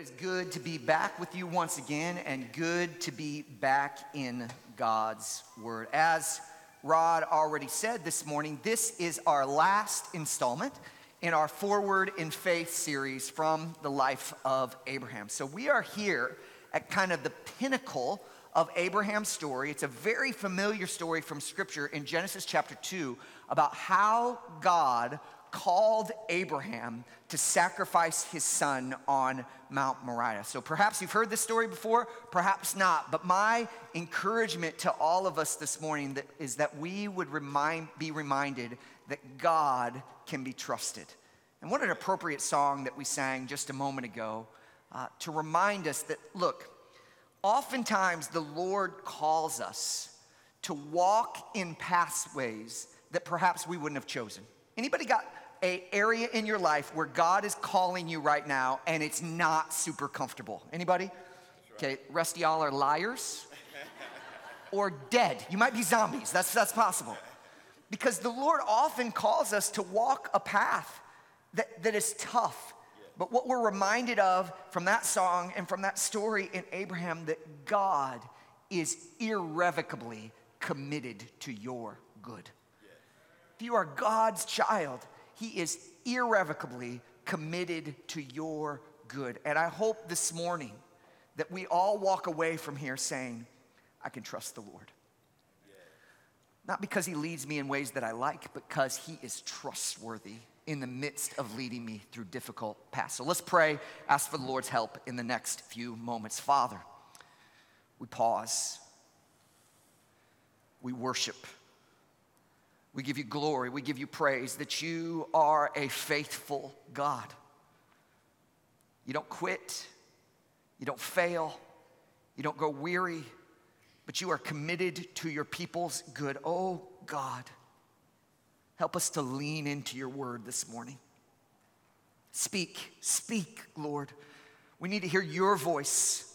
is good to be back with you once again and good to be back in God's Word. As Rod already said this morning, this is our last installment in our Forward in Faith series from the life of Abraham. So we are here at kind of the pinnacle of Abraham's story. It's a very familiar story from Scripture in Genesis chapter 2 about how God called Abraham to sacrifice his son on Mount Moriah. So perhaps you've heard this story before, perhaps not, but my encouragement to all of us this morning that is that we would remind, be reminded that God can be trusted. And what an appropriate song that we sang just a moment ago uh, to remind us that, look, oftentimes the Lord calls us to walk in pathways that perhaps we wouldn't have chosen. Anybody got a area in your life where God is calling you right now and it's not super comfortable. Anybody? Right. Okay, rest of y'all are liars or dead. You might be zombies. That's that's possible. Because the Lord often calls us to walk a path that, that is tough. But what we're reminded of from that song and from that story in Abraham that God is irrevocably committed to your good. If you are God's child, he is irrevocably committed to your good. And I hope this morning that we all walk away from here saying, I can trust the Lord. Not because he leads me in ways that I like, but because he is trustworthy in the midst of leading me through difficult paths. So let's pray, ask for the Lord's help in the next few moments. Father, we pause, we worship. We give you glory. We give you praise that you are a faithful God. You don't quit. You don't fail. You don't go weary, but you are committed to your people's good. Oh, God, help us to lean into your word this morning. Speak, speak, Lord. We need to hear your voice.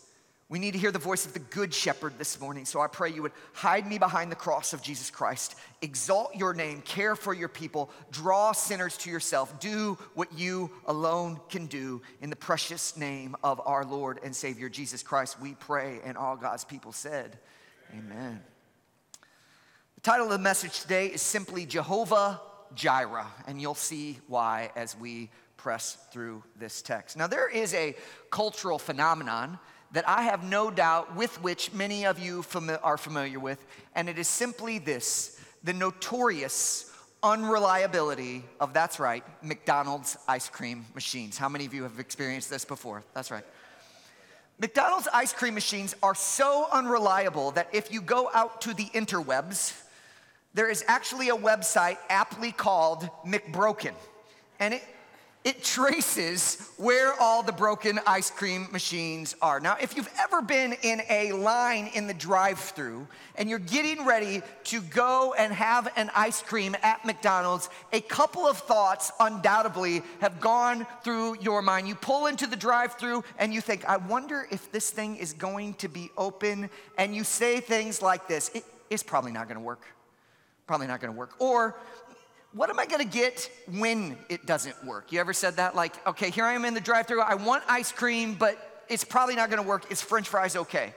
We need to hear the voice of the Good Shepherd this morning. So I pray you would hide me behind the cross of Jesus Christ, exalt your name, care for your people, draw sinners to yourself, do what you alone can do. In the precious name of our Lord and Savior Jesus Christ, we pray. And all God's people said, Amen. Amen. The title of the message today is simply Jehovah Jireh, and you'll see why as we press through this text. Now, there is a cultural phenomenon that I have no doubt with which many of you fami- are familiar with, and it is simply this the notorious unreliability of, that's right, McDonald's ice cream machines. How many of you have experienced this before? That's right. McDonald's ice cream machines are so unreliable that if you go out to the interwebs, there is actually a website aptly called McBroken. And it, it traces where all the broken ice cream machines are. Now, if you've ever been in a line in the drive through and you're getting ready to go and have an ice cream at McDonald's, a couple of thoughts undoubtedly have gone through your mind. You pull into the drive through and you think, I wonder if this thing is going to be open. And you say things like this it's probably not gonna work. Probably not gonna work. Or what am I gonna get when it doesn't work? You ever said that? Like, okay, here I am in the drive through, I want ice cream, but it's probably not gonna work. Is french fries okay?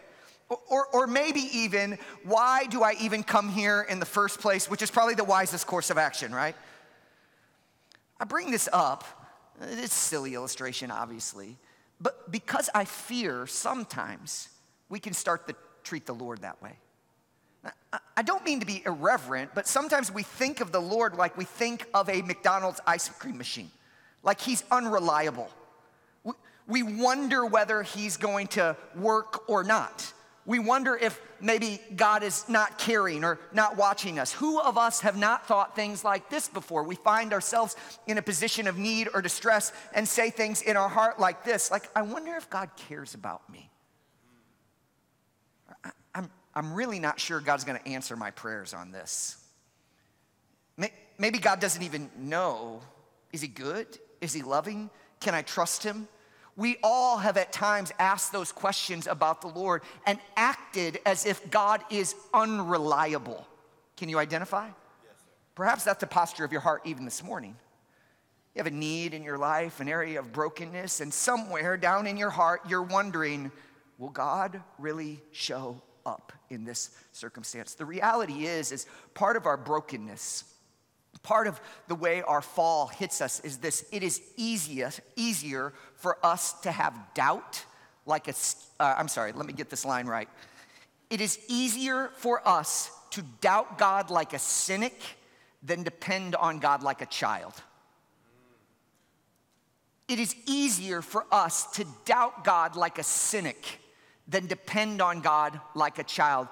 Or, or, or, maybe even, why do I even come here in the first place, which is probably the wisest course of action, right? I bring this up, it's a silly illustration, obviously, but because I fear sometimes we can start to treat the Lord that way. I don't mean to be irreverent, but sometimes we think of the Lord like we think of a McDonald's ice cream machine, like he's unreliable. We wonder whether he's going to work or not. We wonder if maybe God is not caring or not watching us. Who of us have not thought things like this before? We find ourselves in a position of need or distress and say things in our heart like this, like, I wonder if God cares about me. I'm really not sure God's going to answer my prayers on this. Maybe God doesn't even know. Is he good? Is he loving? Can I trust him? We all have at times asked those questions about the Lord and acted as if God is unreliable. Can you identify? Yes, Perhaps that's the posture of your heart even this morning. You have a need in your life, an area of brokenness, and somewhere down in your heart, you're wondering, will God really show up in this circumstance? The reality is, is part of our brokenness, part of the way our fall hits us is this it is easiest, easier for us to have doubt like a, uh, I'm sorry, let me get this line right. It is easier for us to doubt God like a cynic than depend on God like a child. It is easier for us to doubt God like a cynic than depend on God like a child.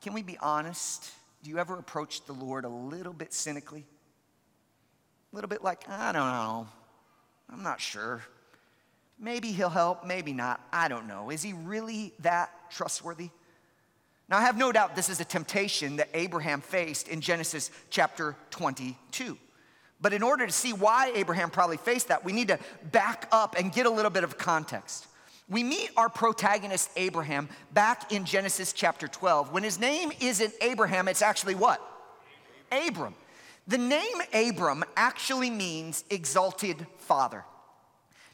Can we be honest? Do you ever approach the Lord a little bit cynically? A little bit like, I don't know. I'm not sure. Maybe he'll help, maybe not. I don't know. Is he really that trustworthy? Now, I have no doubt this is a temptation that Abraham faced in Genesis chapter 22. But in order to see why Abraham probably faced that, we need to back up and get a little bit of context. We meet our protagonist Abraham back in Genesis chapter 12. When his name isn't Abraham, it's actually what? Abram. The name Abram actually means exalted father.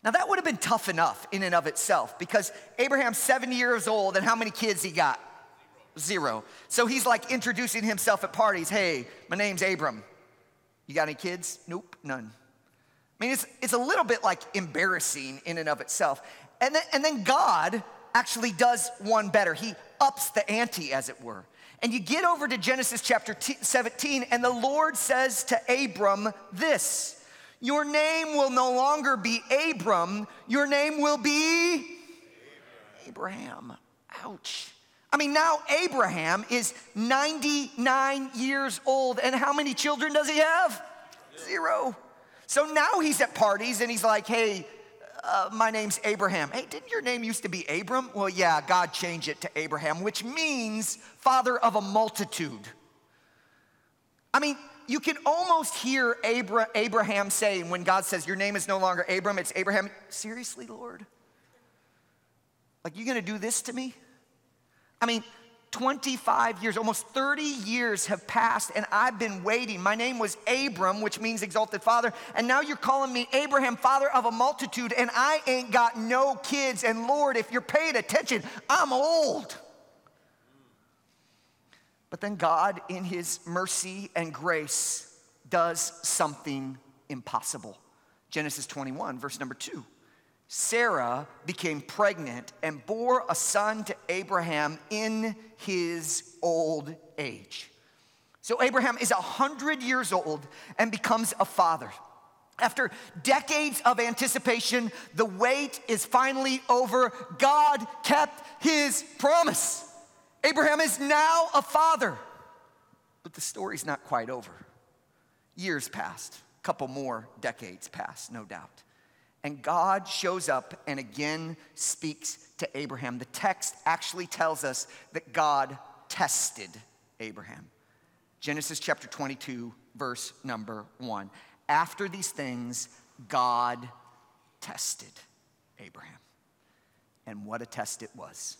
Now, that would have been tough enough in and of itself because Abraham's 70 years old, and how many kids he got? Zero. So he's like introducing himself at parties. Hey, my name's Abram. You got any kids? Nope, none. I mean, it's, it's a little bit like embarrassing in and of itself. And then, and then God actually does one better. He ups the ante, as it were. And you get over to Genesis chapter 17, and the Lord says to Abram this Your name will no longer be Abram, your name will be Abraham. Ouch. I mean, now Abraham is 99 years old, and how many children does he have? Zero. So now he's at parties and he's like, hey, uh, my name's Abraham. Hey, didn't your name used to be Abram? Well, yeah, God changed it to Abraham, which means father of a multitude. I mean, you can almost hear Abra- Abraham saying when God says, Your name is no longer Abram, it's Abraham. Seriously, Lord? Like, you gonna do this to me? I mean, 25 years, almost 30 years have passed, and I've been waiting. My name was Abram, which means exalted father, and now you're calling me Abraham, father of a multitude, and I ain't got no kids. And Lord, if you're paying attention, I'm old. But then God, in his mercy and grace, does something impossible. Genesis 21, verse number two. Sarah became pregnant and bore a son to Abraham in his old age. So Abraham is 100 years old and becomes a father. After decades of anticipation, the wait is finally over. God kept his promise. Abraham is now a father. But the story's not quite over. Years passed, a couple more decades passed, no doubt. And God shows up and again speaks to Abraham. The text actually tells us that God tested Abraham. Genesis chapter 22, verse number one. After these things, God tested Abraham. And what a test it was.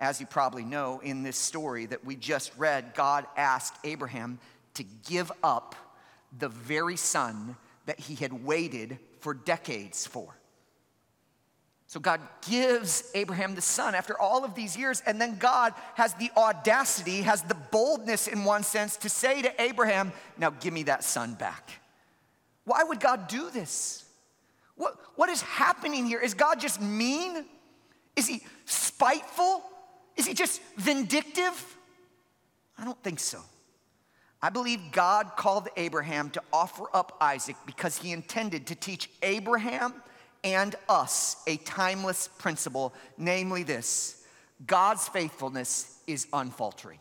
As you probably know, in this story that we just read, God asked Abraham to give up the very son that he had waited for decades for. So God gives Abraham the son after all of these years, and then God has the audacity, has the boldness in one sense to say to Abraham, Now give me that son back. Why would God do this? What, what is happening here? Is God just mean? Is he spiteful? Is he just vindictive? I don't think so. I believe God called Abraham to offer up Isaac because he intended to teach Abraham and us a timeless principle, namely this God's faithfulness is unfaltering.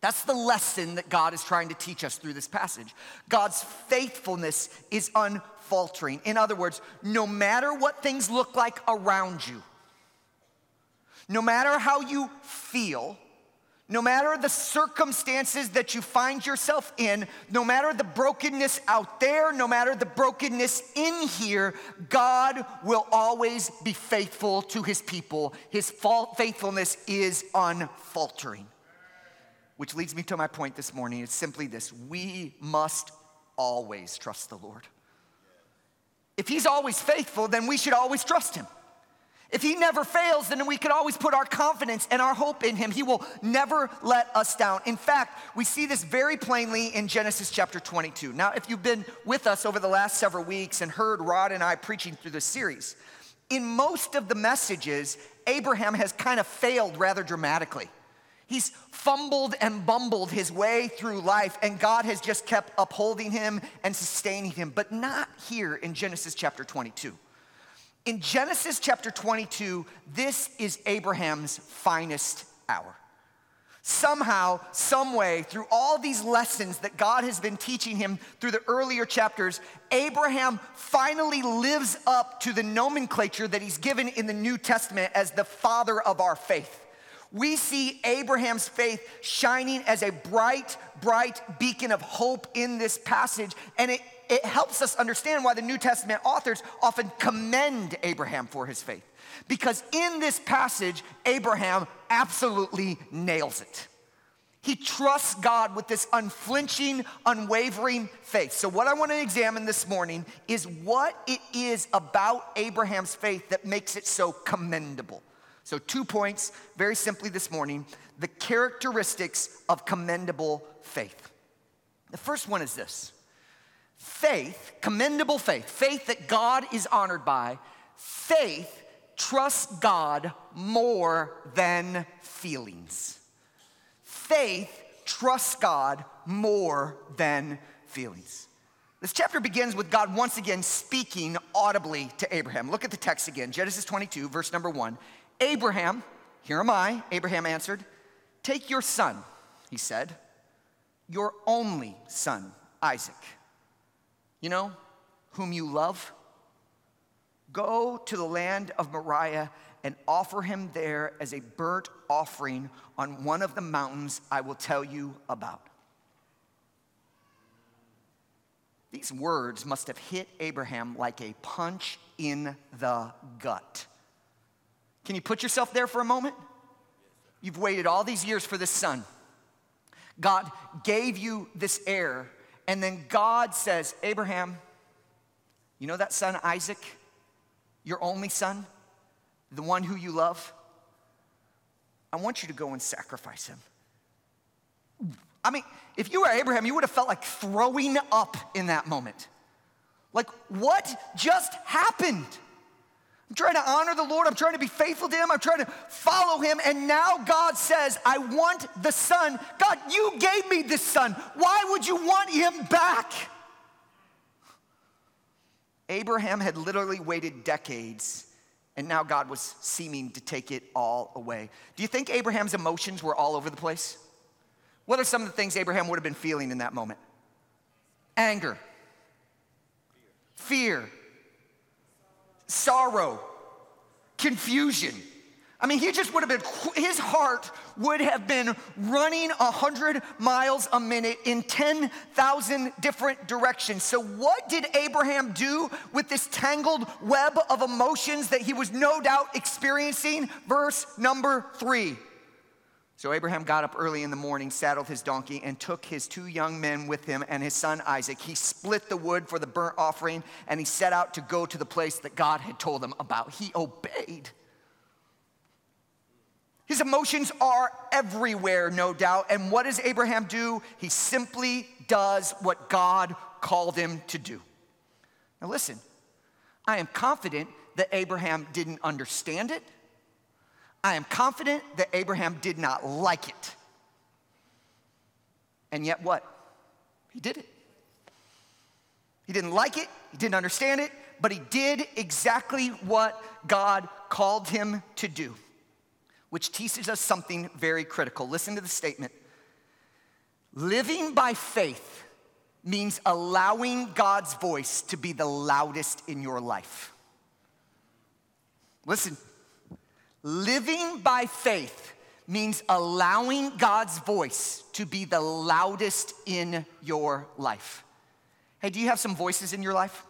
That's the lesson that God is trying to teach us through this passage. God's faithfulness is unfaltering. In other words, no matter what things look like around you, no matter how you feel, no matter the circumstances that you find yourself in, no matter the brokenness out there, no matter the brokenness in here, God will always be faithful to his people. His faithfulness is unfaltering. Which leads me to my point this morning. It's simply this we must always trust the Lord. If he's always faithful, then we should always trust him. If he never fails, then we can always put our confidence and our hope in him. He will never let us down. In fact, we see this very plainly in Genesis chapter 22. Now, if you've been with us over the last several weeks and heard Rod and I preaching through this series, in most of the messages, Abraham has kind of failed rather dramatically. He's fumbled and bumbled his way through life, and God has just kept upholding him and sustaining him, but not here in Genesis chapter 22. In Genesis chapter 22, this is Abraham's finest hour. Somehow, some way, through all these lessons that God has been teaching him through the earlier chapters, Abraham finally lives up to the nomenclature that he's given in the New Testament as the father of our faith. We see Abraham's faith shining as a bright, bright beacon of hope in this passage, and it it helps us understand why the New Testament authors often commend Abraham for his faith. Because in this passage, Abraham absolutely nails it. He trusts God with this unflinching, unwavering faith. So, what I want to examine this morning is what it is about Abraham's faith that makes it so commendable. So, two points very simply this morning the characteristics of commendable faith. The first one is this Faith, commendable faith, faith that God is honored by, faith trusts God more than feelings. Faith trusts God more than feelings. This chapter begins with God once again speaking audibly to Abraham. Look at the text again Genesis 22, verse number one. Abraham, here am I, Abraham answered, Take your son, he said, your only son, Isaac you know, whom you love, go to the land of Moriah and offer him there as a burnt offering on one of the mountains I will tell you about. These words must have hit Abraham like a punch in the gut. Can you put yourself there for a moment? You've waited all these years for this son. God gave you this heir and then God says, Abraham, you know that son Isaac, your only son, the one who you love? I want you to go and sacrifice him. I mean, if you were Abraham, you would have felt like throwing up in that moment. Like, what just happened? I'm trying to honor the Lord. I'm trying to be faithful to Him. I'm trying to follow Him. And now God says, I want the Son. God, you gave me this Son. Why would you want Him back? Abraham had literally waited decades, and now God was seeming to take it all away. Do you think Abraham's emotions were all over the place? What are some of the things Abraham would have been feeling in that moment? Anger, fear sorrow, confusion. I mean, he just would have been, his heart would have been running 100 miles a minute in 10,000 different directions. So, what did Abraham do with this tangled web of emotions that he was no doubt experiencing? Verse number three. So Abraham got up early in the morning, saddled his donkey, and took his two young men with him and his son Isaac. He split the wood for the burnt offering, and he set out to go to the place that God had told him about. He obeyed. His emotions are everywhere, no doubt. And what does Abraham do? He simply does what God called him to do. Now, listen, I am confident that Abraham didn't understand it. I am confident that Abraham did not like it. And yet, what? He did it. He didn't like it, he didn't understand it, but he did exactly what God called him to do, which teaches us something very critical. Listen to the statement Living by faith means allowing God's voice to be the loudest in your life. Listen, Living by faith means allowing God's voice to be the loudest in your life. Hey, do you have some voices in your life?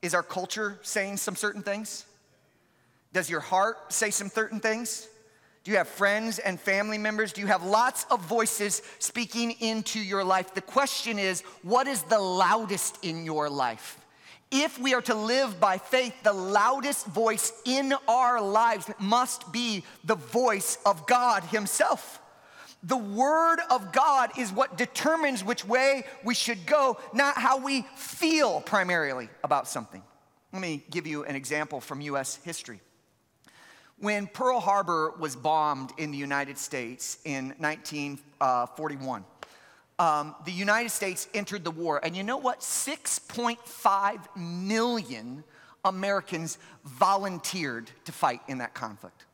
Is our culture saying some certain things? Does your heart say some certain things? Do you have friends and family members? Do you have lots of voices speaking into your life? The question is, what is the loudest in your life? If we are to live by faith, the loudest voice in our lives must be the voice of God Himself. The Word of God is what determines which way we should go, not how we feel primarily about something. Let me give you an example from US history. When Pearl Harbor was bombed in the United States in 1941, um, the United States entered the war. And you know what? 6.5 million Americans volunteered to fight in that conflict.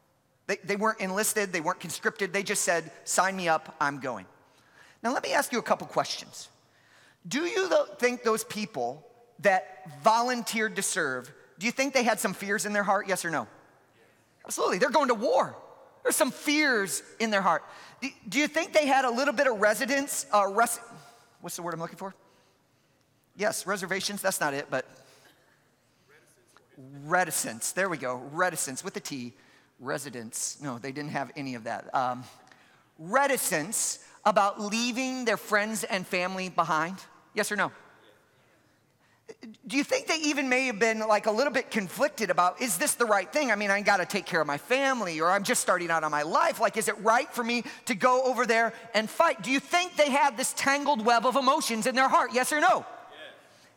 They, they weren't enlisted, they weren't conscripted, they just said, sign me up, I'm going. Now, let me ask you a couple questions. Do you think those people that volunteered to serve, do you think they had some fears in their heart? Yes or no? Absolutely. They're going to war. There's some fears in their heart. Do, do you think they had a little bit of residence? Uh, res- what's the word I'm looking for? Yes, reservations. That's not it, but reticence. There we go. Reticence with a T residence. No, they didn't have any of that. Um, reticence about leaving their friends and family behind? Yes or no? Do you think they even may have been like a little bit conflicted about is this the right thing? I mean, I got to take care of my family or I'm just starting out on my life. Like, is it right for me to go over there and fight? Do you think they had this tangled web of emotions in their heart? Yes or no? Yes.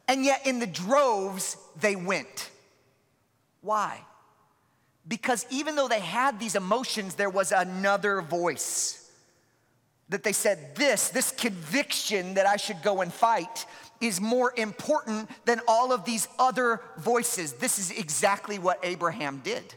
And yet, in the droves, they went. Why? Because even though they had these emotions, there was another voice that they said, This, this conviction that I should go and fight is more important than all of these other voices. This is exactly what Abraham did.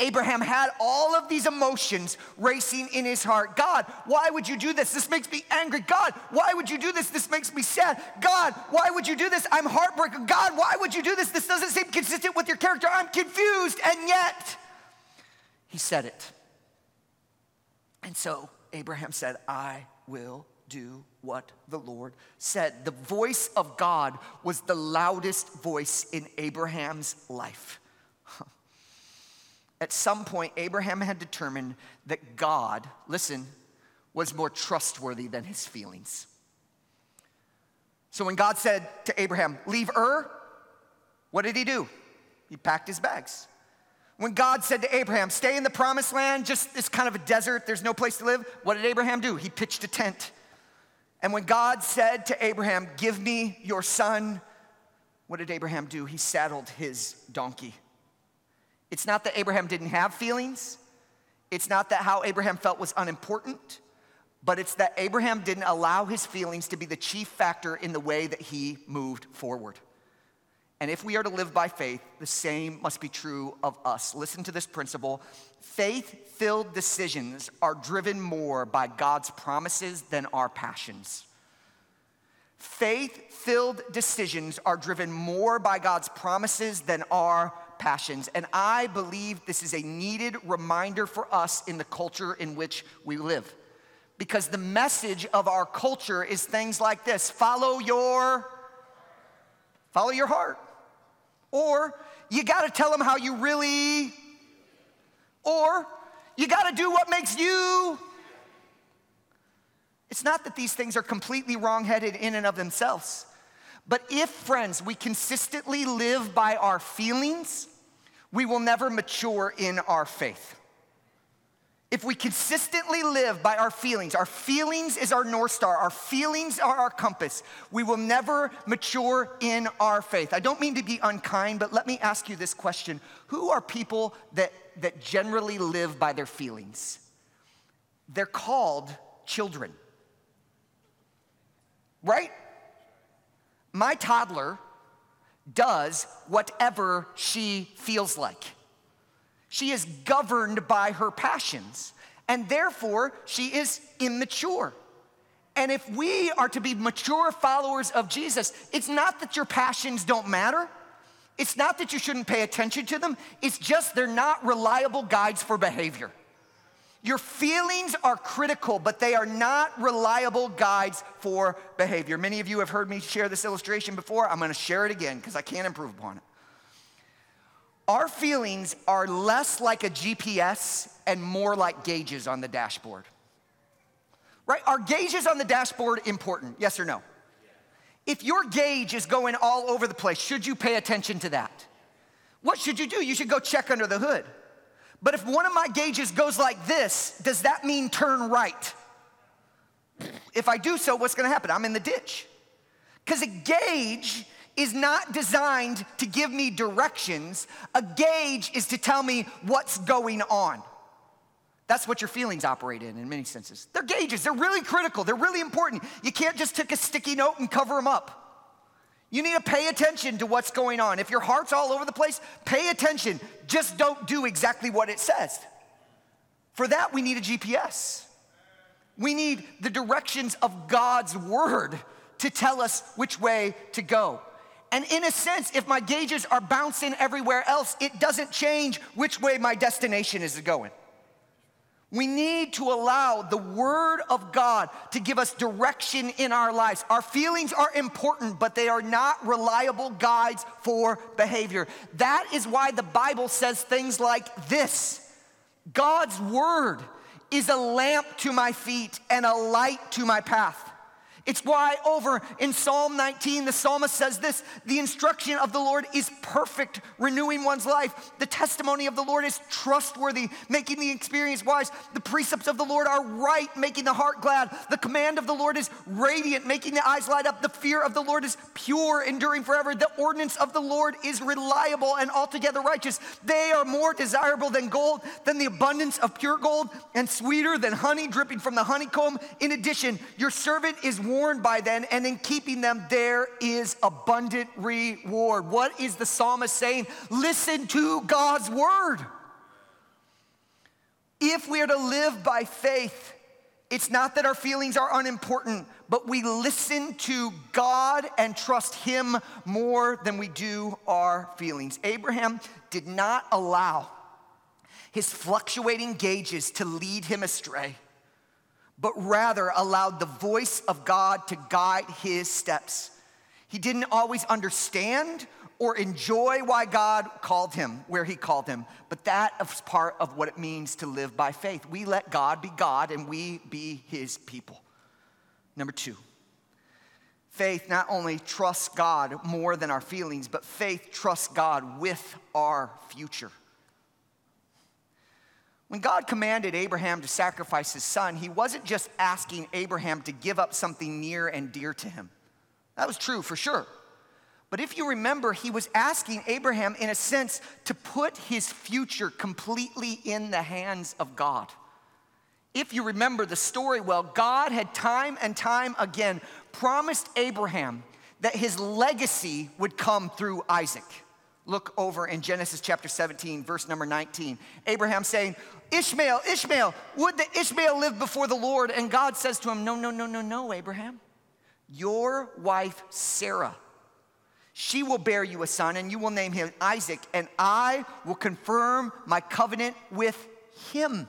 Abraham had all of these emotions racing in his heart. God, why would you do this? This makes me angry. God, why would you do this? This makes me sad. God, why would you do this? I'm heartbroken. God, why would you do this? This doesn't seem consistent with your character. I'm confused. And yet, he said it. And so Abraham said, I will do what the Lord said. The voice of God was the loudest voice in Abraham's life. At some point, Abraham had determined that God, listen, was more trustworthy than his feelings. So when God said to Abraham, Leave Ur, what did he do? He packed his bags. When God said to Abraham, Stay in the promised land, just this kind of a desert, there's no place to live, what did Abraham do? He pitched a tent. And when God said to Abraham, Give me your son, what did Abraham do? He saddled his donkey. It's not that Abraham didn't have feelings. It's not that how Abraham felt was unimportant, but it's that Abraham didn't allow his feelings to be the chief factor in the way that he moved forward. And if we are to live by faith, the same must be true of us. Listen to this principle faith filled decisions are driven more by God's promises than our passions. Faith filled decisions are driven more by God's promises than our passions. And I believe this is a needed reminder for us in the culture in which we live. Because the message of our culture is things like this follow your follow your heart or you got to tell them how you really or you got to do what makes you it's not that these things are completely wrong-headed in and of themselves but if, friends, we consistently live by our feelings, we will never mature in our faith. If we consistently live by our feelings, our feelings is our North Star, our feelings are our compass, we will never mature in our faith. I don't mean to be unkind, but let me ask you this question Who are people that, that generally live by their feelings? They're called children, right? My toddler does whatever she feels like. She is governed by her passions, and therefore she is immature. And if we are to be mature followers of Jesus, it's not that your passions don't matter. It's not that you shouldn't pay attention to them. It's just they're not reliable guides for behavior. Your feelings are critical, but they are not reliable guides for behavior. Many of you have heard me share this illustration before. I'm gonna share it again because I can't improve upon it. Our feelings are less like a GPS and more like gauges on the dashboard. Right? Are gauges on the dashboard important? Yes or no? If your gauge is going all over the place, should you pay attention to that? What should you do? You should go check under the hood. But if one of my gauges goes like this, does that mean turn right? If I do so, what's gonna happen? I'm in the ditch. Because a gauge is not designed to give me directions, a gauge is to tell me what's going on. That's what your feelings operate in, in many senses. They're gauges, they're really critical, they're really important. You can't just take a sticky note and cover them up. You need to pay attention to what's going on. If your heart's all over the place, pay attention. Just don't do exactly what it says. For that, we need a GPS. We need the directions of God's word to tell us which way to go. And in a sense, if my gauges are bouncing everywhere else, it doesn't change which way my destination is going. We need to allow the Word of God to give us direction in our lives. Our feelings are important, but they are not reliable guides for behavior. That is why the Bible says things like this God's Word is a lamp to my feet and a light to my path. It's why over in Psalm 19, the psalmist says this the instruction of the Lord is perfect, renewing one's life. The testimony of the Lord is trustworthy, making the experience wise. The precepts of the Lord are right, making the heart glad. The command of the Lord is radiant, making the eyes light up. The fear of the Lord is pure, enduring forever. The ordinance of the Lord is reliable and altogether righteous. They are more desirable than gold, than the abundance of pure gold, and sweeter than honey dripping from the honeycomb. In addition, your servant is warned by then, and in keeping them, there is abundant reward. What is the psalmist saying? Listen to God's word. If we are to live by faith, it's not that our feelings are unimportant, but we listen to God and trust Him more than we do our feelings. Abraham did not allow his fluctuating gauges to lead him astray but rather allowed the voice of God to guide his steps. He didn't always understand or enjoy why God called him where he called him, but that is part of what it means to live by faith. We let God be God and we be his people. Number two, faith not only trusts God more than our feelings, but faith trusts God with our future. When God commanded Abraham to sacrifice his son, he wasn't just asking Abraham to give up something near and dear to him. That was true for sure. But if you remember, he was asking Abraham, in a sense, to put his future completely in the hands of God. If you remember the story well, God had time and time again promised Abraham that his legacy would come through Isaac. Look over in Genesis chapter 17, verse number 19. Abraham saying, Ishmael, Ishmael, would that Ishmael live before the Lord? And God says to him, No, no, no, no, no, Abraham. Your wife, Sarah, she will bear you a son, and you will name him Isaac, and I will confirm my covenant with him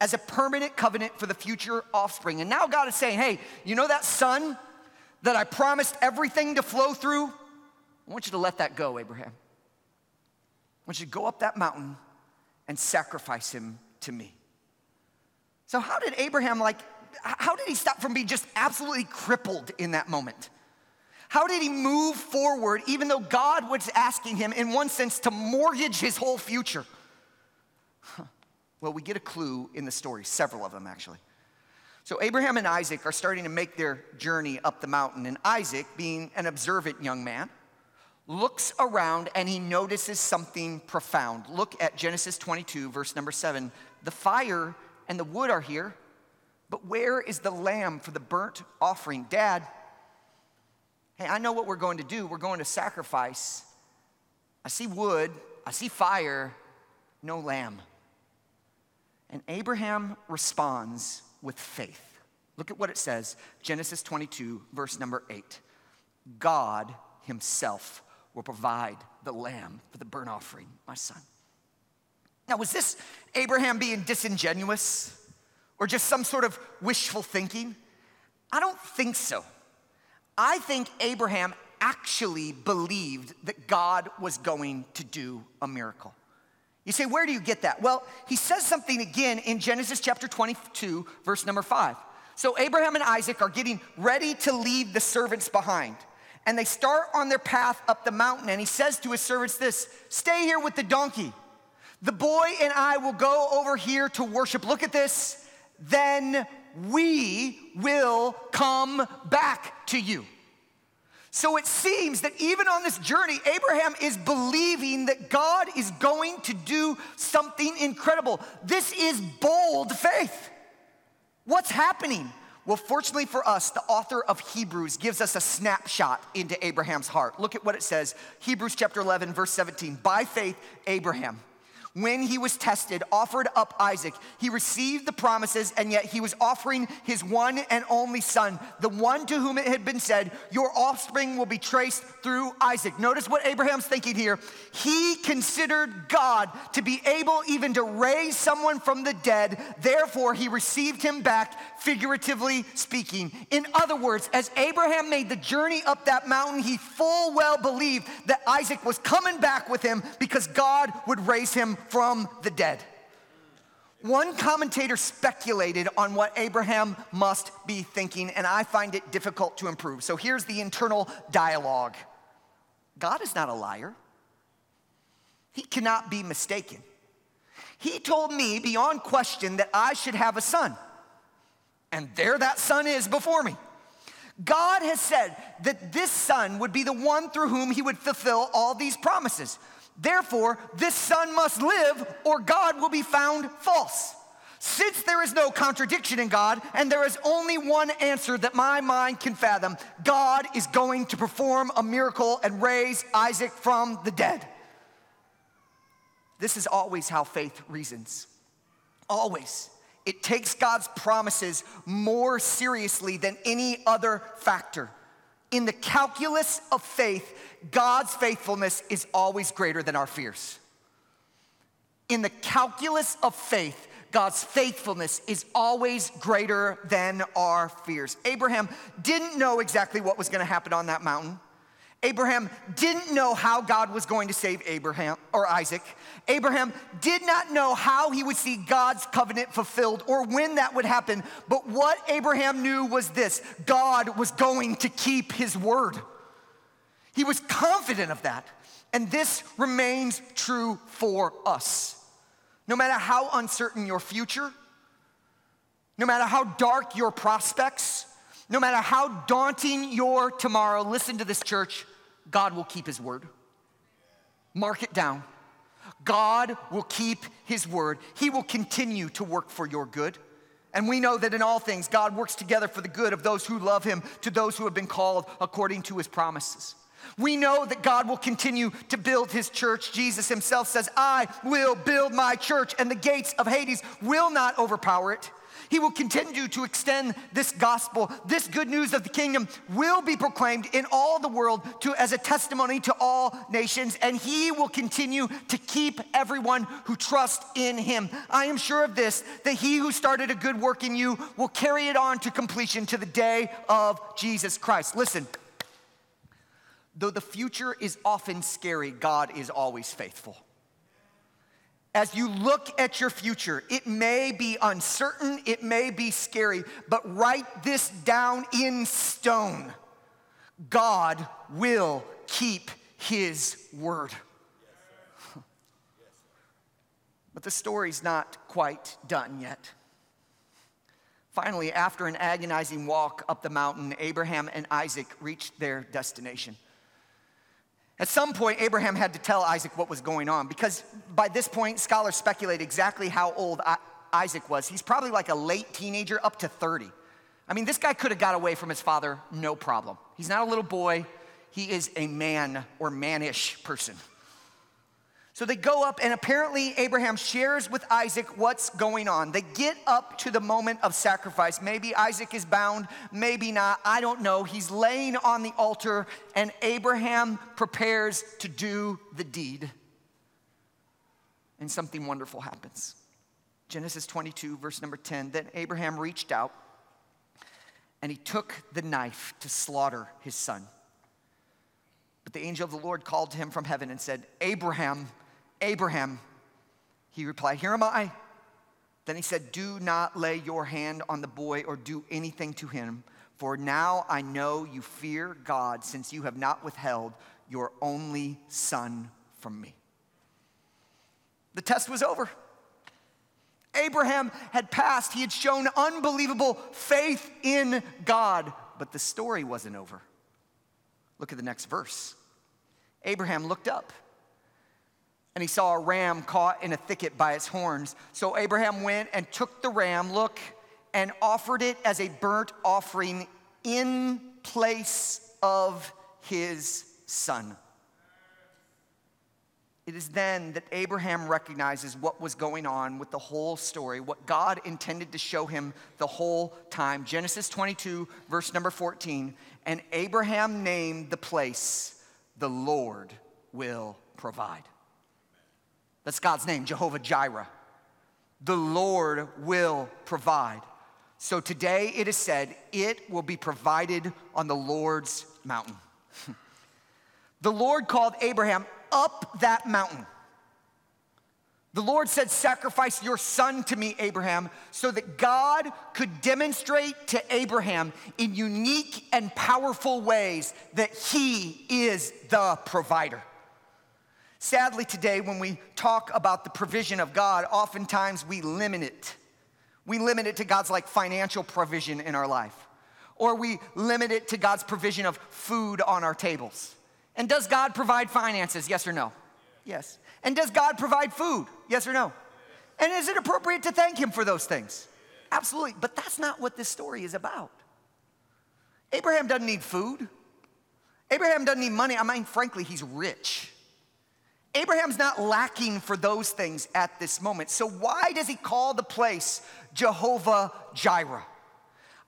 as a permanent covenant for the future offspring. And now God is saying, Hey, you know that son that I promised everything to flow through? I want you to let that go, Abraham. Want you to go up that mountain and sacrifice him to me. So, how did Abraham, like, how did he stop from being just absolutely crippled in that moment? How did he move forward even though God was asking him, in one sense, to mortgage his whole future? Well, we get a clue in the story, several of them actually. So, Abraham and Isaac are starting to make their journey up the mountain, and Isaac, being an observant young man, looks around and he notices something profound. Look at Genesis 22, verse number 7. The fire and the wood are here, but where is the lamb for the burnt offering? Dad, hey, I know what we're going to do. We're going to sacrifice. I see wood, I see fire, no lamb. And Abraham responds with faith. Look at what it says Genesis 22, verse number 8. God Himself will provide the lamb for the burnt offering, my son. Now, was this Abraham being disingenuous or just some sort of wishful thinking? I don't think so. I think Abraham actually believed that God was going to do a miracle. You say, where do you get that? Well, he says something again in Genesis chapter 22, verse number 5. So Abraham and Isaac are getting ready to leave the servants behind. And they start on their path up the mountain. And he says to his servants this Stay here with the donkey. The boy and I will go over here to worship. Look at this. Then we will come back to you. So it seems that even on this journey, Abraham is believing that God is going to do something incredible. This is bold faith. What's happening? Well, fortunately for us, the author of Hebrews gives us a snapshot into Abraham's heart. Look at what it says Hebrews chapter 11, verse 17. By faith, Abraham when he was tested, offered up Isaac. He received the promises, and yet he was offering his one and only son, the one to whom it had been said, Your offspring will be traced through Isaac. Notice what Abraham's thinking here. He considered God to be able even to raise someone from the dead, therefore, he received him back, figuratively speaking. In other words, as Abraham made the journey up that mountain, he full well believed that Isaac was coming back with him because God would raise him from the dead. One commentator speculated on what Abraham must be thinking, and I find it difficult to improve. So here's the internal dialogue God is not a liar, He cannot be mistaken. He told me beyond question that I should have a son, and there that son is before me. God has said that this son would be the one through whom he would fulfill all these promises. Therefore, this son must live, or God will be found false. Since there is no contradiction in God, and there is only one answer that my mind can fathom, God is going to perform a miracle and raise Isaac from the dead. This is always how faith reasons. Always. It takes God's promises more seriously than any other factor. In the calculus of faith, God's faithfulness is always greater than our fears. In the calculus of faith, God's faithfulness is always greater than our fears. Abraham didn't know exactly what was going to happen on that mountain. Abraham didn't know how God was going to save Abraham or Isaac. Abraham did not know how he would see God's covenant fulfilled or when that would happen. But what Abraham knew was this God was going to keep his word. He was confident of that. And this remains true for us. No matter how uncertain your future, no matter how dark your prospects, no matter how daunting your tomorrow, listen to this, church, God will keep his word. Mark it down. God will keep his word. He will continue to work for your good. And we know that in all things, God works together for the good of those who love him, to those who have been called according to his promises. We know that God will continue to build his church. Jesus himself says, I will build my church, and the gates of Hades will not overpower it. He will continue to extend this gospel. This good news of the kingdom will be proclaimed in all the world to, as a testimony to all nations, and he will continue to keep everyone who trusts in him. I am sure of this that he who started a good work in you will carry it on to completion to the day of Jesus Christ. Listen. Though the future is often scary, God is always faithful. As you look at your future, it may be uncertain, it may be scary, but write this down in stone God will keep his word. But the story's not quite done yet. Finally, after an agonizing walk up the mountain, Abraham and Isaac reached their destination. At some point, Abraham had to tell Isaac what was going on because by this point, scholars speculate exactly how old Isaac was. He's probably like a late teenager, up to 30. I mean, this guy could have got away from his father, no problem. He's not a little boy, he is a man or mannish person. So they go up, and apparently Abraham shares with Isaac what's going on. They get up to the moment of sacrifice. Maybe Isaac is bound, maybe not. I don't know. He's laying on the altar, and Abraham prepares to do the deed. And something wonderful happens. Genesis 22, verse number 10. Then Abraham reached out and he took the knife to slaughter his son. But the angel of the Lord called to him from heaven and said, Abraham, Abraham. He replied, Here am I. Then he said, Do not lay your hand on the boy or do anything to him, for now I know you fear God, since you have not withheld your only son from me. The test was over. Abraham had passed, he had shown unbelievable faith in God, but the story wasn't over. Look at the next verse. Abraham looked up and he saw a ram caught in a thicket by its horns. So Abraham went and took the ram, look, and offered it as a burnt offering in place of his son. It is then that Abraham recognizes what was going on with the whole story, what God intended to show him the whole time. Genesis 22, verse number 14. And Abraham named the place, The Lord will provide. That's God's name, Jehovah Jireh. The Lord will provide. So today it is said, it will be provided on the Lord's mountain. the Lord called Abraham up that mountain. The Lord said, Sacrifice your son to me, Abraham, so that God could demonstrate to Abraham in unique and powerful ways that he is the provider. Sadly, today, when we talk about the provision of God, oftentimes we limit it. We limit it to God's like financial provision in our life, or we limit it to God's provision of food on our tables. And does God provide finances? Yes or no? Yes. And does God provide food? Yes or no? And is it appropriate to thank Him for those things? Absolutely. But that's not what this story is about. Abraham doesn't need food. Abraham doesn't need money. I mean, frankly, he's rich. Abraham's not lacking for those things at this moment. So, why does he call the place Jehovah Jireh?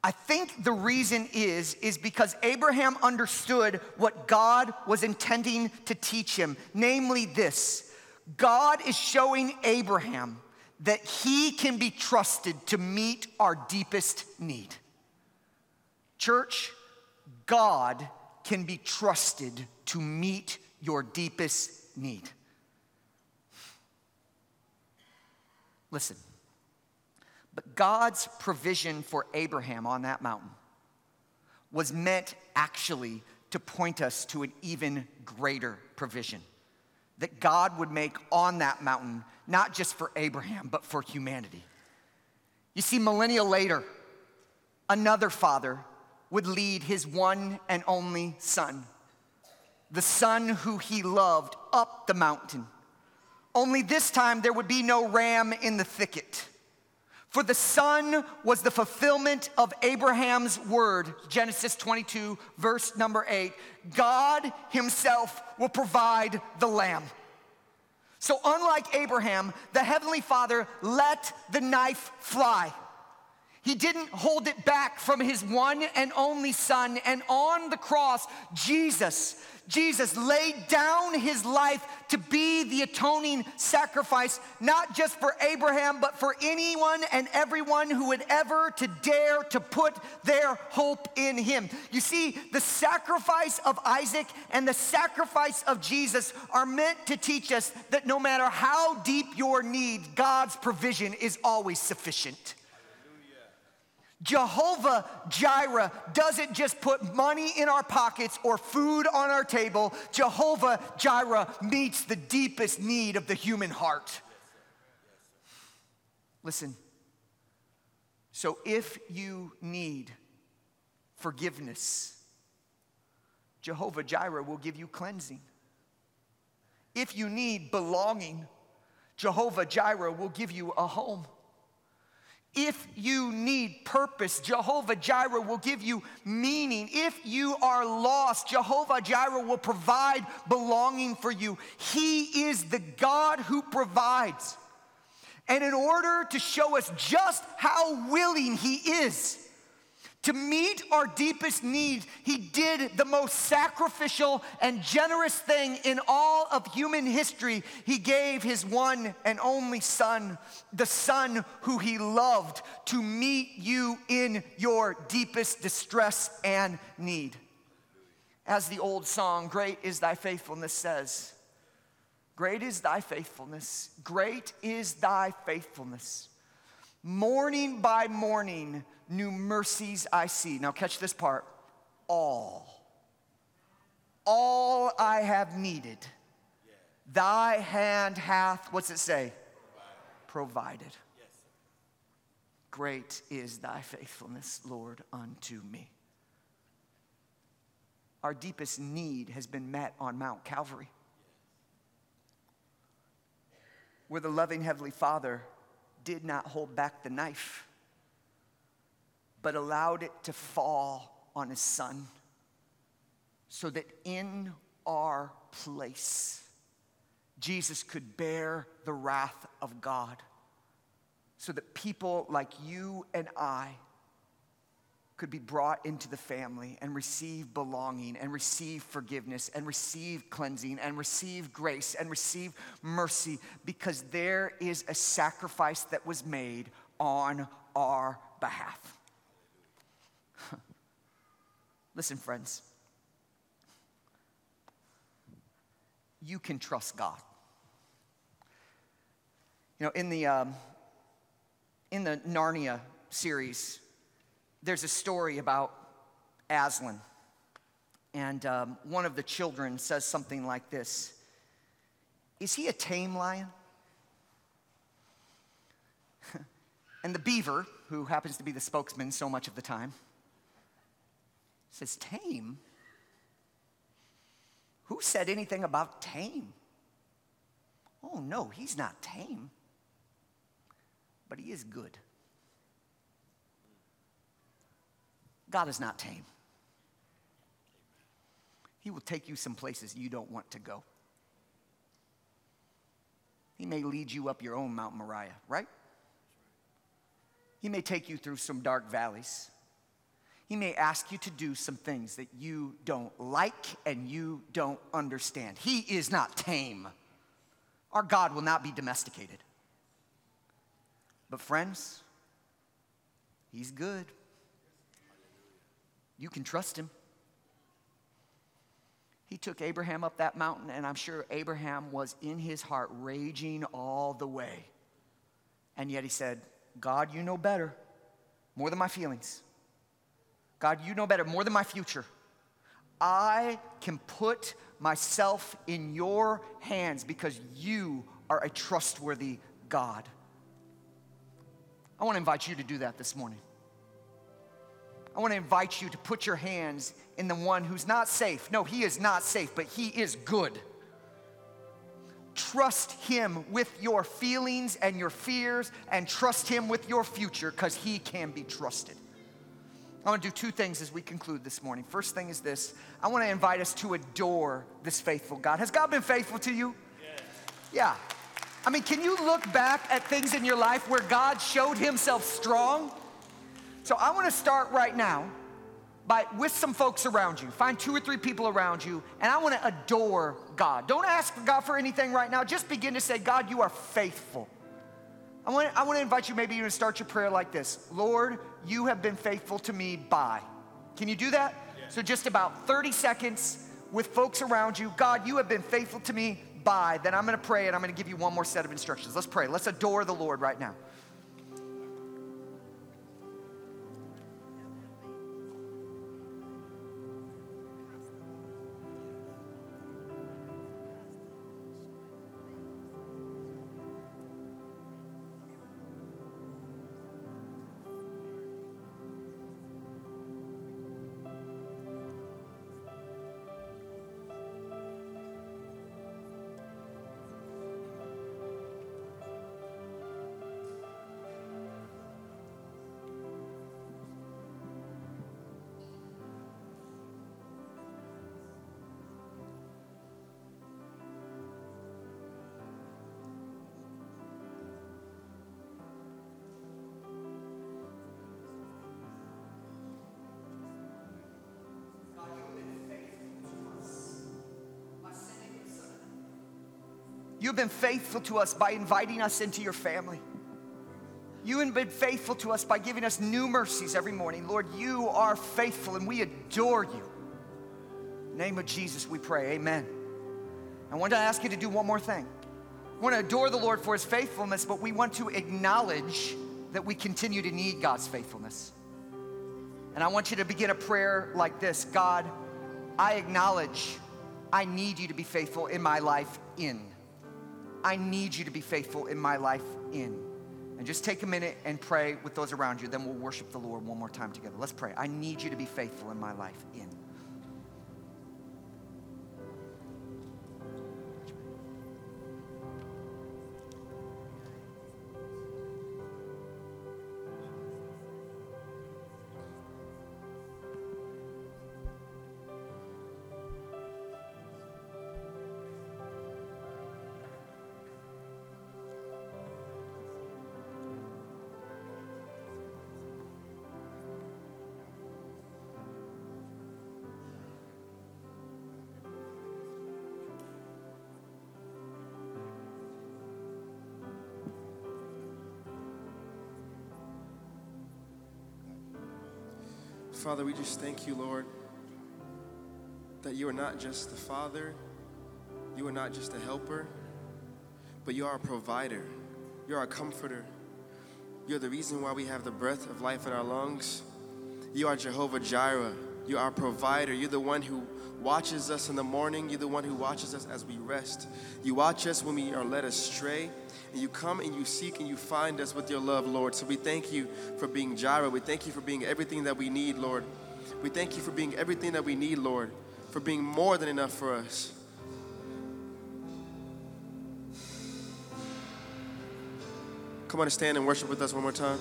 I think the reason is is because Abraham understood what God was intending to teach him, namely this. God is showing Abraham that he can be trusted to meet our deepest need. Church, God can be trusted to meet your deepest need. Listen, but God's provision for Abraham on that mountain was meant actually to point us to an even greater provision that God would make on that mountain, not just for Abraham, but for humanity. You see, millennia later, another father would lead his one and only son, the son who he loved, up the mountain only this time there would be no ram in the thicket. For the son was the fulfillment of Abraham's word, Genesis 22, verse number 8. God himself will provide the lamb. So, unlike Abraham, the Heavenly Father let the knife fly. He didn't hold it back from his one and only son. And on the cross, Jesus, Jesus laid down his life to be the atoning sacrifice, not just for Abraham, but for anyone and everyone who would ever to dare to put their hope in him. You see, the sacrifice of Isaac and the sacrifice of Jesus are meant to teach us that no matter how deep your need, God's provision is always sufficient. Jehovah Jireh doesn't just put money in our pockets or food on our table. Jehovah Jireh meets the deepest need of the human heart. Listen, so if you need forgiveness, Jehovah Jireh will give you cleansing. If you need belonging, Jehovah Jireh will give you a home. If you need purpose, Jehovah Jireh will give you meaning. If you are lost, Jehovah Jireh will provide belonging for you. He is the God who provides. And in order to show us just how willing He is, to meet our deepest needs, he did the most sacrificial and generous thing in all of human history. He gave his one and only son, the son who he loved, to meet you in your deepest distress and need. As the old song, Great is Thy Faithfulness, says, Great is Thy faithfulness, great is Thy faithfulness. Morning by morning, new mercies I see. Now, catch this part all. All I have needed, thy hand hath, what's it say? Provided. Great is thy faithfulness, Lord, unto me. Our deepest need has been met on Mount Calvary, where the loving Heavenly Father did not hold back the knife, but allowed it to fall on his son so that in our place, Jesus could bear the wrath of God, so that people like you and I could be brought into the family and receive belonging and receive forgiveness and receive cleansing and receive grace and receive mercy because there is a sacrifice that was made on our behalf. Listen, friends, you can trust God. You know, in the, um, in the Narnia series, there's a story about Aslan. And um, one of the children says something like this Is he a tame lion? and the beaver, who happens to be the spokesman so much of the time, says, Tame? Who said anything about tame? Oh, no, he's not tame, but he is good. God is not tame. He will take you some places you don't want to go. He may lead you up your own Mount Moriah, right? He may take you through some dark valleys. He may ask you to do some things that you don't like and you don't understand. He is not tame. Our God will not be domesticated. But, friends, He's good. You can trust him. He took Abraham up that mountain, and I'm sure Abraham was in his heart raging all the way. And yet he said, God, you know better, more than my feelings. God, you know better, more than my future. I can put myself in your hands because you are a trustworthy God. I want to invite you to do that this morning. I want to invite you to put your hands in the one who's not safe. No, he is not safe, but he is good. Trust him with your feelings and your fears, and trust him with your future because he can be trusted. I want to do two things as we conclude this morning. First thing is this I want to invite us to adore this faithful God. Has God been faithful to you? Yes. Yeah. I mean, can you look back at things in your life where God showed himself strong? So I want to start right now by with some folks around you. Find two or three people around you, and I want to adore God. Don't ask God for anything right now. Just begin to say, God, you are faithful. I want, I want to invite you maybe even to start your prayer like this Lord, you have been faithful to me by. Can you do that? Yeah. So, just about 30 seconds with folks around you. God, you have been faithful to me by. Then I'm going to pray and I'm going to give you one more set of instructions. Let's pray. Let's adore the Lord right now. You've been faithful to us by inviting us into your family. You have been faithful to us by giving us new mercies every morning. Lord, you are faithful and we adore you. name of Jesus, we pray. Amen. I want to ask you to do one more thing. We want to adore the Lord for his faithfulness, but we want to acknowledge that we continue to need God's faithfulness. And I want you to begin a prayer like this God, I acknowledge I need you to be faithful in my life in. I need you to be faithful in my life in. And just take a minute and pray with those around you. Then we'll worship the Lord one more time together. Let's pray. I need you to be faithful in my life in. Father, we just thank you, Lord, that you are not just the Father, you are not just a helper, but you are a provider, you're our comforter. You're the reason why we have the breath of life in our lungs. You are Jehovah Jireh. You're our provider. You're the one who watches us in the morning. You're the one who watches us as we rest. You watch us when we are led astray. And you come and you seek and you find us with your love, Lord. So we thank you for being Jireh. We thank you for being everything that we need, Lord. We thank you for being everything that we need, Lord, for being more than enough for us. Come on and stand and worship with us one more time.